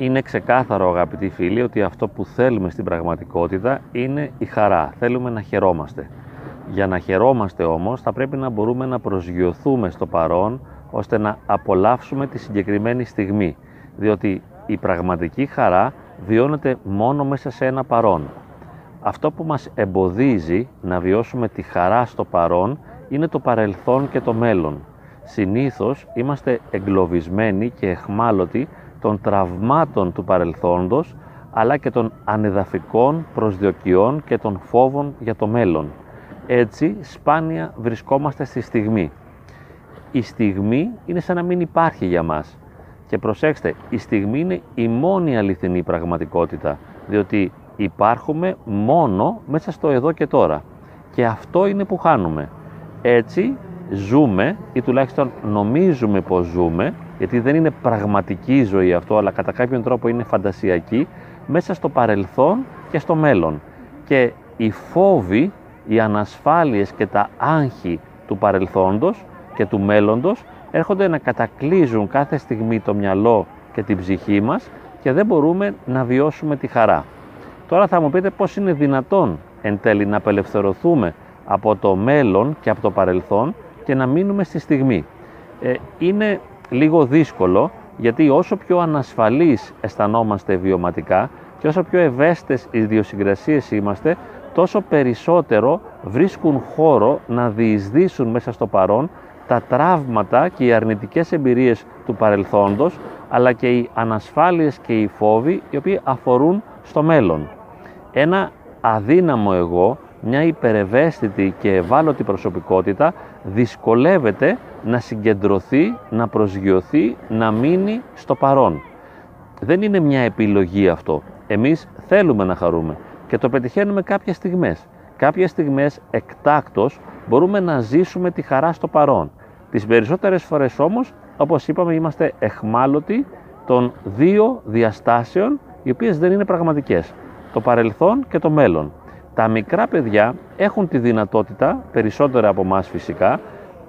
Είναι ξεκάθαρο αγαπητοί φίλοι ότι αυτό που θέλουμε στην πραγματικότητα είναι η χαρά. Θέλουμε να χαιρόμαστε. Για να χαιρόμαστε όμως θα πρέπει να μπορούμε να προσγειωθούμε στο παρόν ώστε να απολαύσουμε τη συγκεκριμένη στιγμή. Διότι η πραγματική χαρά βιώνεται μόνο μέσα σε ένα παρόν. Αυτό που μας εμποδίζει να βιώσουμε τη χαρά στο παρόν είναι το παρελθόν και το μέλλον. Συνήθως είμαστε εγκλωβισμένοι και εχμάλωτοι των τραυμάτων του παρελθόντος αλλά και των ανεδαφικών προσδιοκιών και των φόβων για το μέλλον. Έτσι σπάνια βρισκόμαστε στη στιγμή. Η στιγμή είναι σαν να μην υπάρχει για μας. Και προσέξτε, η στιγμή είναι η μόνη αληθινή πραγματικότητα, διότι υπάρχουμε μόνο μέσα στο εδώ και τώρα. Και αυτό είναι που χάνουμε. Έτσι ζούμε ή τουλάχιστον νομίζουμε πως ζούμε γιατί δεν είναι πραγματική ζωή αυτό αλλά κατά κάποιον τρόπο είναι φαντασιακή μέσα στο παρελθόν και στο μέλλον και οι φόβοι, οι ανασφάλειες και τα άγχη του παρελθόντος και του μέλλοντος έρχονται να κατακλείζουν κάθε στιγμή το μυαλό και την ψυχή μας και δεν μπορούμε να βιώσουμε τη χαρά. Τώρα θα μου πείτε πώς είναι δυνατόν εν τέλει να απελευθερωθούμε από το μέλλον και από το παρελθόν και να μείνουμε στη στιγμή. Ε, είναι λίγο δύσκολο γιατί όσο πιο ανασφαλείς αισθανόμαστε βιωματικά και όσο πιο ευαίσθητες ιδιοσυγκρασίες είμαστε τόσο περισσότερο βρίσκουν χώρο να διεισδύσουν μέσα στο παρόν τα τραύματα και οι αρνητικές εμπειρίες του παρελθόντος αλλά και οι ανασφάλειες και οι φόβοι οι οποίοι αφορούν στο μέλλον. Ένα αδύναμο εγώ μια υπερευαίσθητη και ευάλωτη προσωπικότητα δυσκολεύεται να συγκεντρωθεί, να προσγειωθεί, να μείνει στο παρόν. Δεν είναι μια επιλογή αυτό. Εμείς θέλουμε να χαρούμε και το πετυχαίνουμε κάποιες στιγμές. Κάποιες στιγμές εκτάκτος μπορούμε να ζήσουμε τη χαρά στο παρόν. Τις περισσότερες φορές όμως, όπως είπαμε, είμαστε εχμάλωτοι των δύο διαστάσεων οι οποίες δεν είναι πραγματικές. Το παρελθόν και το μέλλον. Τα μικρά παιδιά έχουν τη δυνατότητα, περισσότερα από εμάς φυσικά,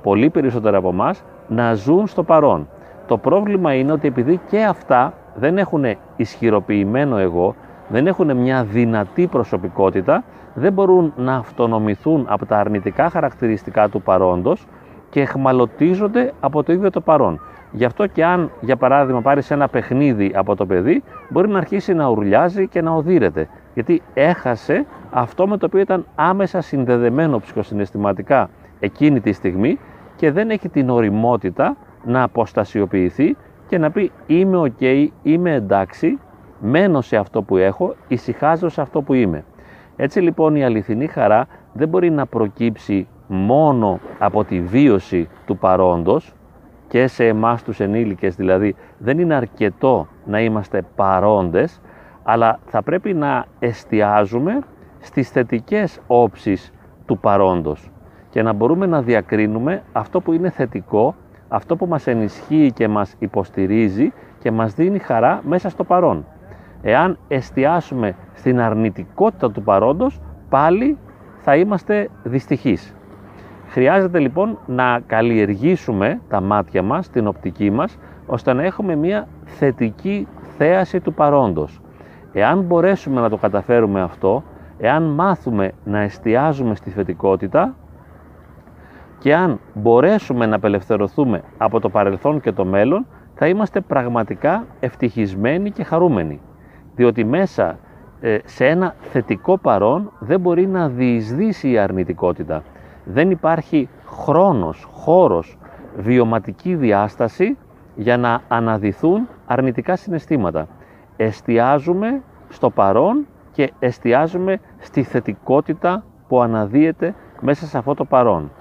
πολύ περισσότερα από εμάς, να ζουν στο παρόν. Το πρόβλημα είναι ότι επειδή και αυτά δεν έχουν ισχυροποιημένο εγώ, δεν έχουν μια δυνατή προσωπικότητα, δεν μπορούν να αυτονομηθούν από τα αρνητικά χαρακτηριστικά του παρόντος και εχμαλωτίζονται από το ίδιο το παρόν. Γι' αυτό και αν, για παράδειγμα, πάρεις ένα παιχνίδι από το παιδί, μπορεί να αρχίσει να ουρλιάζει και να οδύρεται. Γιατί έχασε αυτό με το οποίο ήταν άμεσα συνδεδεμένο ψυχοσυναισθηματικά εκείνη τη στιγμή και δεν έχει την οριμότητα να αποστασιοποιηθεί και να πει είμαι ok, είμαι εντάξει, μένω σε αυτό που έχω, ησυχάζω σε αυτό που είμαι. Έτσι λοιπόν η αληθινή χαρά δεν μπορεί να προκύψει μόνο από τη βίωση του παρόντος και σε εμάς τους ενήλικες δηλαδή δεν είναι αρκετό να είμαστε παρόντες αλλά θα πρέπει να εστιάζουμε στις θετικές όψεις του παρόντος και να μπορούμε να διακρίνουμε αυτό που είναι θετικό, αυτό που μας ενισχύει και μας υποστηρίζει και μας δίνει χαρά μέσα στο παρόν. Εάν εστιάσουμε στην αρνητικότητα του παρόντος, πάλι θα είμαστε δυστυχείς. Χρειάζεται λοιπόν να καλλιεργήσουμε τα μάτια μας, την οπτική μας, ώστε να έχουμε μια θετική θέαση του παρόντος. Εάν μπορέσουμε να το καταφέρουμε αυτό, εάν μάθουμε να εστιάζουμε στη θετικότητα και αν μπορέσουμε να απελευθερωθούμε από το παρελθόν και το μέλλον, θα είμαστε πραγματικά ευτυχισμένοι και χαρούμενοι. Διότι μέσα ε, σε ένα θετικό παρόν δεν μπορεί να διεισδύσει η αρνητικότητα. Δεν υπάρχει χρόνος, χώρος, βιωματική διάσταση για να αναδυθούν αρνητικά συναισθήματα. Εστιάζουμε στο παρόν και εστιάζουμε στη θετικότητα που αναδύεται μέσα σε αυτό το παρόν.